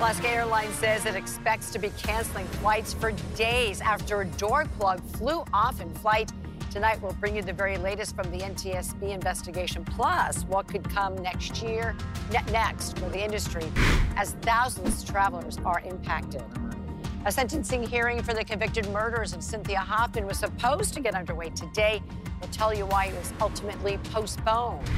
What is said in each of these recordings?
Alaska Airlines says it expects to be canceling flights for days after a door plug flew off in flight. Tonight, we'll bring you the very latest from the NTSB investigation, plus what could come next year, next for the industry, as thousands of travelers are impacted. A sentencing hearing for the convicted murders of Cynthia Hoffman was supposed to get underway today. We'll tell you why it was ultimately postponed.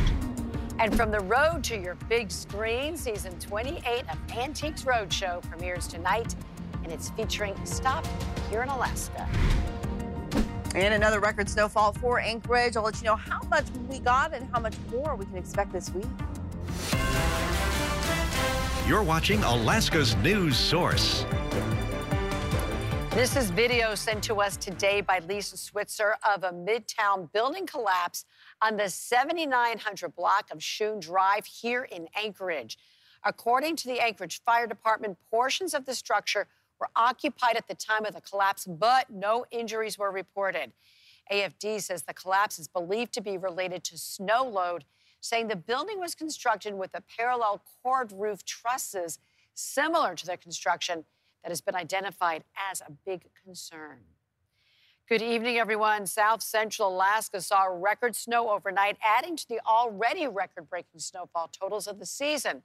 And from the road to your big screen, season 28 of Antiques Roadshow premieres tonight, and it's featuring Stop here in Alaska. And another record snowfall for Anchorage. I'll let you know how much we got and how much more we can expect this week. You're watching Alaska's news source. This is video sent to us today by Lisa Switzer of a Midtown building collapse on the 7900 block of Shune Drive here in Anchorage. According to the Anchorage Fire Department, portions of the structure were occupied at the time of the collapse, but no injuries were reported. AFD says the collapse is believed to be related to snow load, saying the building was constructed with a parallel chord roof trusses similar to the construction that has been identified as a big concern. Good evening, everyone. South Central Alaska saw record snow overnight, adding to the already record breaking snowfall totals of the season.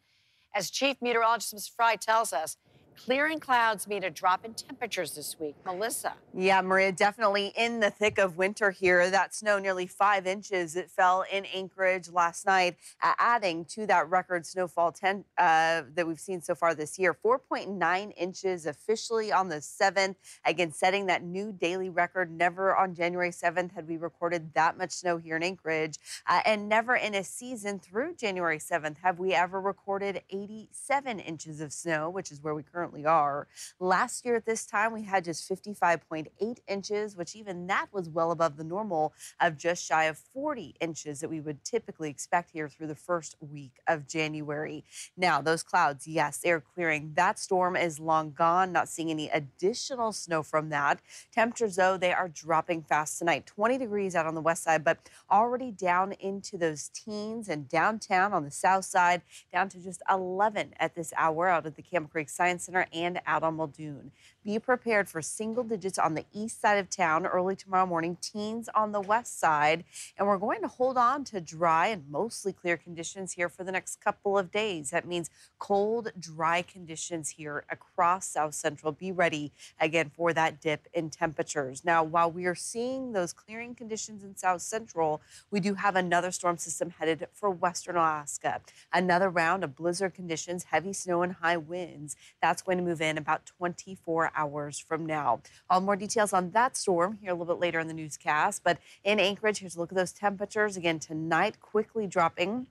As Chief Meteorologist Frey tells us, Clearing clouds mean a drop in temperatures this week. Melissa. Yeah, Maria, definitely in the thick of winter here. That snow, nearly five inches, it fell in Anchorage last night, adding to that record snowfall ten, uh, that we've seen so far this year. 4.9 inches officially on the 7th. Again, setting that new daily record. Never on January 7th had we recorded that much snow here in Anchorage. Uh, and never in a season through January 7th have we ever recorded 87 inches of snow, which is where we currently currently are. Last year at this time, we had just 55.8 inches, which even that was well above the normal of just shy of 40 inches that we would typically expect here through the first week of January. Now, those clouds, yes, they're clearing. That storm is long gone, not seeing any additional snow from that. Temperatures, though, they are dropping fast tonight. 20 degrees out on the west side, but already down into those teens and downtown on the south side, down to just 11 at this hour out at the Campbell Creek Science Center And out on Muldoon. Be prepared for single digits on the east side of town early tomorrow morning, teens on the west side. And we're going to hold on to dry and mostly clear conditions here for the next couple of days. That means cold, dry conditions here across South Central. Be ready again for that dip in temperatures. Now, while we are seeing those clearing conditions in South Central, we do have another storm system headed for Western Alaska. Another round of blizzard conditions, heavy snow, and high winds. That's going to move in about 24 hours from now. All more details on that storm here a little bit later in the newscast. But in Anchorage, here's a look at those temperatures again tonight, quickly dropping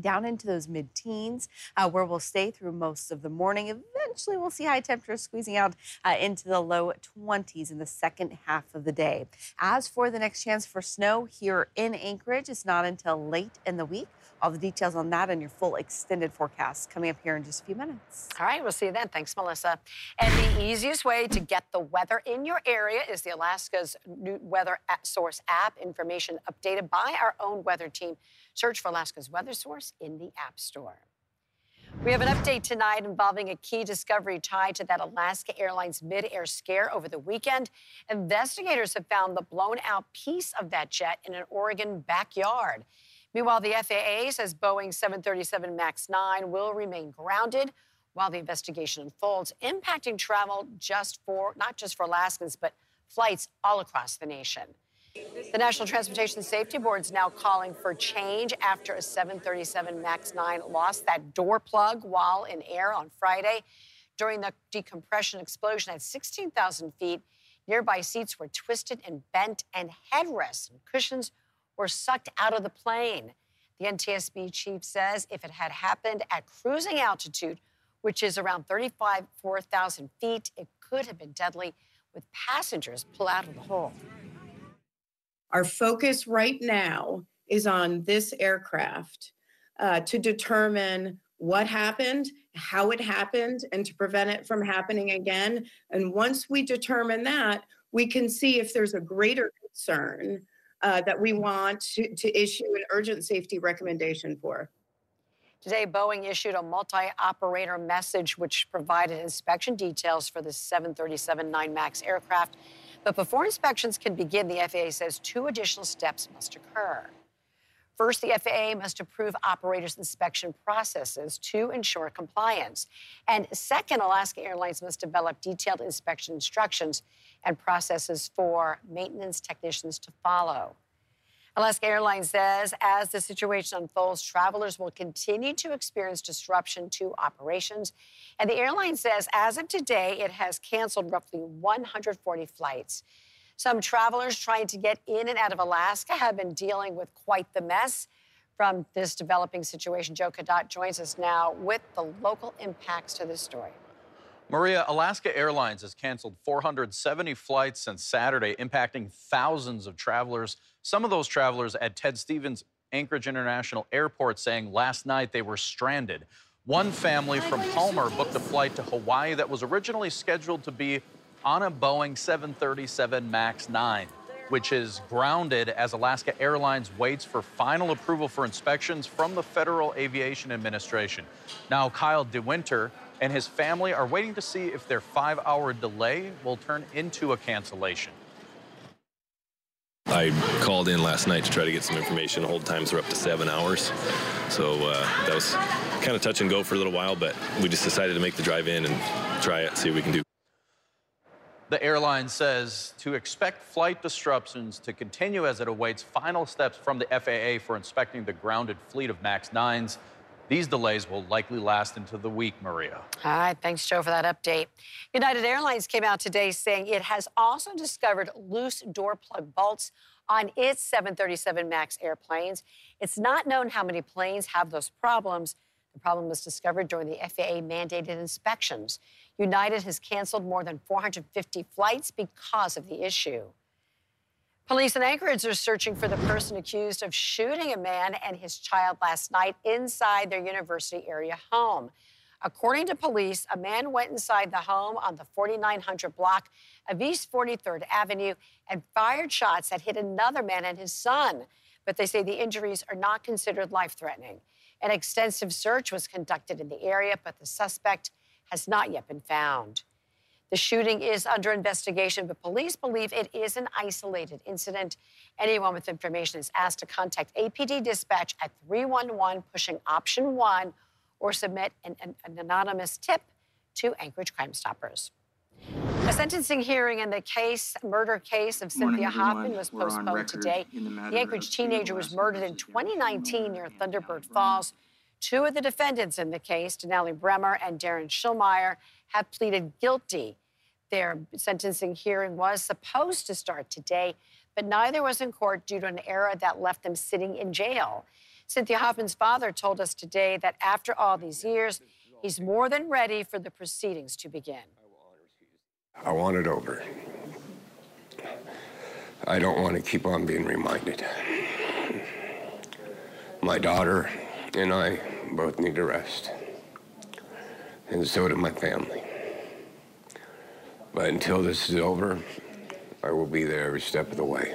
down into those mid teens, uh, where we'll stay through most of the morning. Eventually, we'll see high temperatures squeezing out uh, into the low 20s in the second half of the day. As for the next chance for snow here in Anchorage, it's not until late in the week. All the details on that and your full extended forecast coming up here in just a few minutes. All right, we'll see you then. Thanks, Melissa. And the easiest way to get the weather in your area is the Alaska's new weather source app. Information updated by our own weather team. Search for Alaska's weather source in the App Store. We have an update tonight involving a key discovery tied to that Alaska Airlines mid-air scare over the weekend. Investigators have found the blown out piece of that jet in an Oregon backyard. Meanwhile, the FAA says Boeing 737 MAX 9 will remain grounded while the investigation unfolds, impacting travel just for not just for Alaskans, but flights all across the nation. The National Transportation Safety Board is now calling for change after a 737 MAX 9 lost that door plug while in air on Friday. During the decompression explosion at 16,000 feet, nearby seats were twisted and bent, and headrests and cushions were sucked out of the plane. The NTSB chief says if it had happened at cruising altitude, which is around 35, 4,000 feet, it could have been deadly with passengers pulled out of the hole. Our focus right now is on this aircraft uh, to determine what happened, how it happened, and to prevent it from happening again. And once we determine that, we can see if there's a greater concern uh, that we want to, to issue an urgent safety recommendation for. Today, Boeing issued a multi operator message which provided inspection details for the 737 9 MAX aircraft. But before inspections can begin, the FAA says two additional steps must occur. First, the FAA must approve operators' inspection processes to ensure compliance. And second, Alaska Airlines must develop detailed inspection instructions and processes for maintenance technicians to follow. Alaska Airlines says as the situation unfolds, travelers will continue to experience disruption to operations. And the airline says as of today, it has canceled roughly 140 flights. Some travelers trying to get in and out of Alaska have been dealing with quite the mess from this developing situation. Joe Cadot joins us now with the local impacts to this story. Maria, Alaska Airlines has canceled 470 flights since Saturday, impacting thousands of travelers. Some of those travelers at Ted Stevens Anchorage International Airport saying last night they were stranded. One family from Palmer booked a flight to Hawaii that was originally scheduled to be on a Boeing 737 MAX 9, which is grounded as Alaska Airlines waits for final approval for inspections from the Federal Aviation Administration. Now, Kyle DeWinter and his family are waiting to see if their five hour delay will turn into a cancellation. I called in last night to try to get some information. Hold times are up to seven hours. So uh, that was kind of touch and go for a little while, but we just decided to make the drive in and try it, see what we can do. The airline says to expect flight disruptions to continue as it awaits final steps from the FAA for inspecting the grounded fleet of MAX 9s. These delays will likely last into the week, Maria. All right, thanks, Joe, for that update. United Airlines came out today saying it has also discovered loose door plug bolts on its 737 MAX airplanes. It's not known how many planes have those problems. The problem was discovered during the FAA mandated inspections. United has canceled more than 450 flights because of the issue. Police in Anchorage are searching for the person accused of shooting a man and his child last night inside their university area home. According to police, a man went inside the home on the 4900 block of East 43rd Avenue and fired shots that hit another man and his son. But they say the injuries are not considered life threatening. An extensive search was conducted in the area, but the suspect has not yet been found. The shooting is under investigation, but police believe it is an isolated incident. Anyone with information is asked to contact APD dispatch at 311 pushing option 1 or submit an, an, an anonymous tip to Anchorage Crime Stoppers. A sentencing hearing in the case, murder case of Cynthia Hoffman was postponed today. The, the Anchorage teenager was murdered in 2019 near Thunderbird Falls. Two of the defendants in the case, Denali Brehmer and Darin Schilmiller, have pleaded guilty. Their sentencing hearing was supposed to start today, but neither was in court due to an error that left them sitting in jail. Cynthia Hoffman's father told us today that after all these years, he's more than ready for the proceedings to begin. I want it over. I don't want to keep on being reminded. My daughter and I both need to rest. And so do my family. But until this is over, I will be there every step of the way.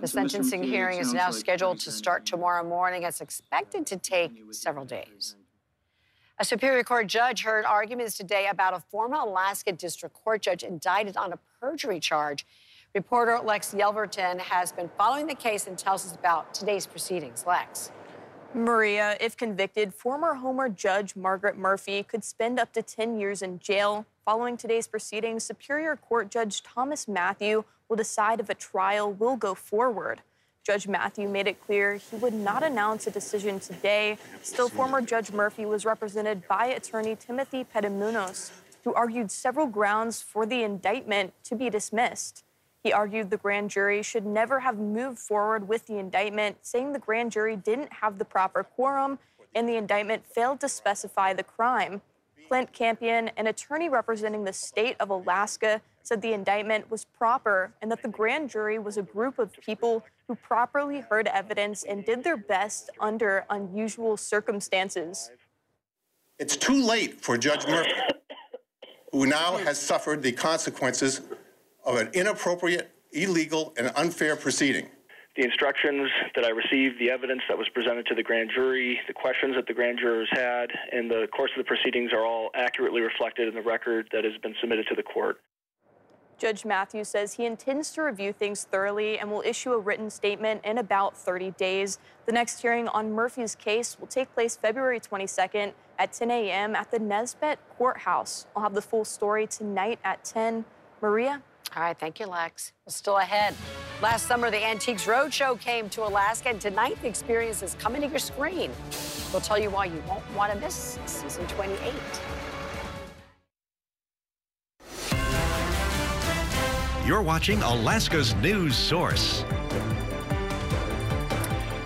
the sentencing hearing is now scheduled to start tomorrow morning. It's expected to take several days. A Superior Court judge heard arguments today about a former Alaska District Court judge indicted on a perjury charge. Reporter Lex Yelverton has been following the case and tells us about today's proceedings. Lex. Maria, if convicted, former Homer Judge Margaret Murphy could spend up to 10 years in jail. Following today's proceedings, Superior Court Judge Thomas Matthew will decide if a trial will go forward. Judge Matthew made it clear he would not announce a decision today. Still, former Judge Murphy was represented by attorney Timothy Petumenos, who argued several grounds for the indictment to be dismissed. He argued the grand jury should never have moved forward with the indictment, saying the grand jury didn't have the proper quorum and the indictment failed to specify the crime. Clint Campion, an attorney representing the state of Alaska, said the indictment was proper and that the grand jury was a group of people who properly heard evidence and did their best under unusual circumstances. It's too late for Judge Murphy, who now has suffered the consequences of an inappropriate, illegal, and unfair proceeding. The instructions that I received, the evidence that was presented to the grand jury, the questions that the grand jurors had, and the course of the proceedings are all accurately reflected in the record that has been submitted to the court. Judge Matthews says he intends to review things thoroughly and will issue a written statement in about 30 days. The next hearing on Murphy's case will take place February 22nd at 10 a.m. at the Nesbett Courthouse. I'll have the full story tonight at 10. Maria? All right, thank you, Lex. Well, still ahead. Last summer, the Antiques Roadshow came to Alaska, and tonight the experience is coming to your screen. We'll tell you why you won't want to miss season 28. You're watching Alaska's news source.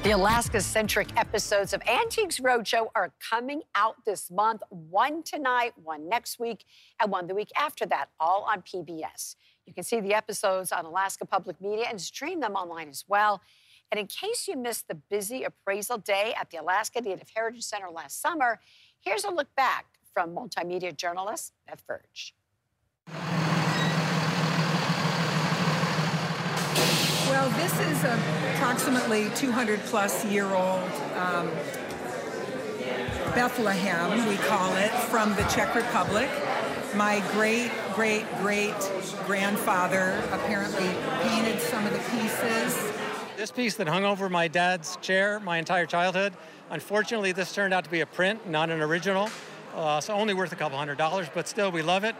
The Alaska centric episodes of Antiques Roadshow are coming out this month one tonight, one next week, and one the week after that, all on PBS. You can see the episodes on Alaska Public Media and stream them online as well. And in case you missed the busy appraisal day at the Alaska Native Heritage Center last summer, here's a look back from multimedia journalist Beth Verge. Well, this is approximately 200 plus year old um, Bethlehem, we call it, from the Czech Republic. My great, great, great grandfather apparently painted some of the pieces. This piece that hung over my dad's chair my entire childhood, unfortunately, this turned out to be a print, not an original. Uh, so only worth a couple hundred dollars, but still, we love it.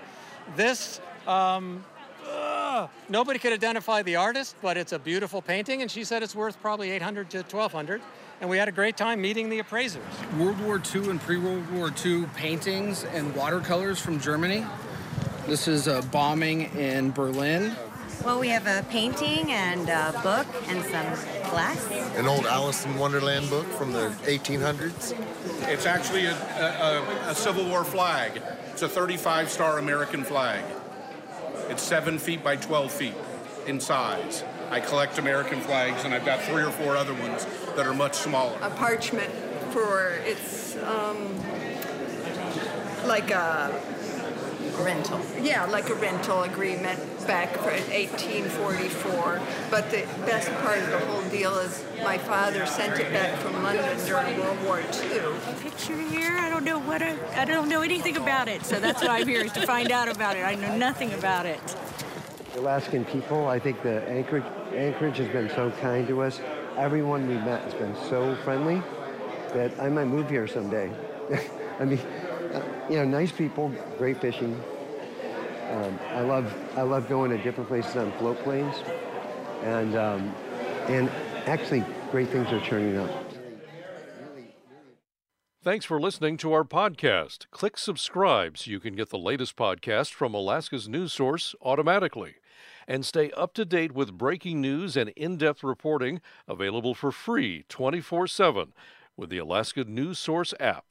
This, um, uh, nobody could identify the artist, but it's a beautiful painting, and she said it's worth probably 800 to 1200 and we had a great time meeting the appraisers. World War II and pre-World War II paintings and watercolors from Germany. This is a bombing in Berlin. Well, we have a painting and a book and some glass. An old Alice in Wonderland book from the 1800s. It's actually a, a, a Civil War flag. It's a 35 star American flag. It's seven feet by 12 feet in size. I collect American flags, and I've got three or four other ones that are much smaller. A parchment for it's um, like a rental. Yeah, like a rental agreement back for 1844. But the best part of the whole deal is my father sent it back from London during World War II. Picture here, I don't know what I, I don't know anything about it, so that's why I'm here is to find out about it. I know nothing about it. Alaskan people, I think the Anchorage, Anchorage has been so kind to us. Everyone we met has been so friendly that I might move here someday. I mean, you know, nice people, great fishing. Um, I love I love going to different places on float planes, and um, and actually great things are turning up. Thanks for listening to our podcast. Click subscribe so you can get the latest podcast from Alaska's news source automatically and stay up to date with breaking news and in depth reporting available for free 24 7 with the Alaska News Source app.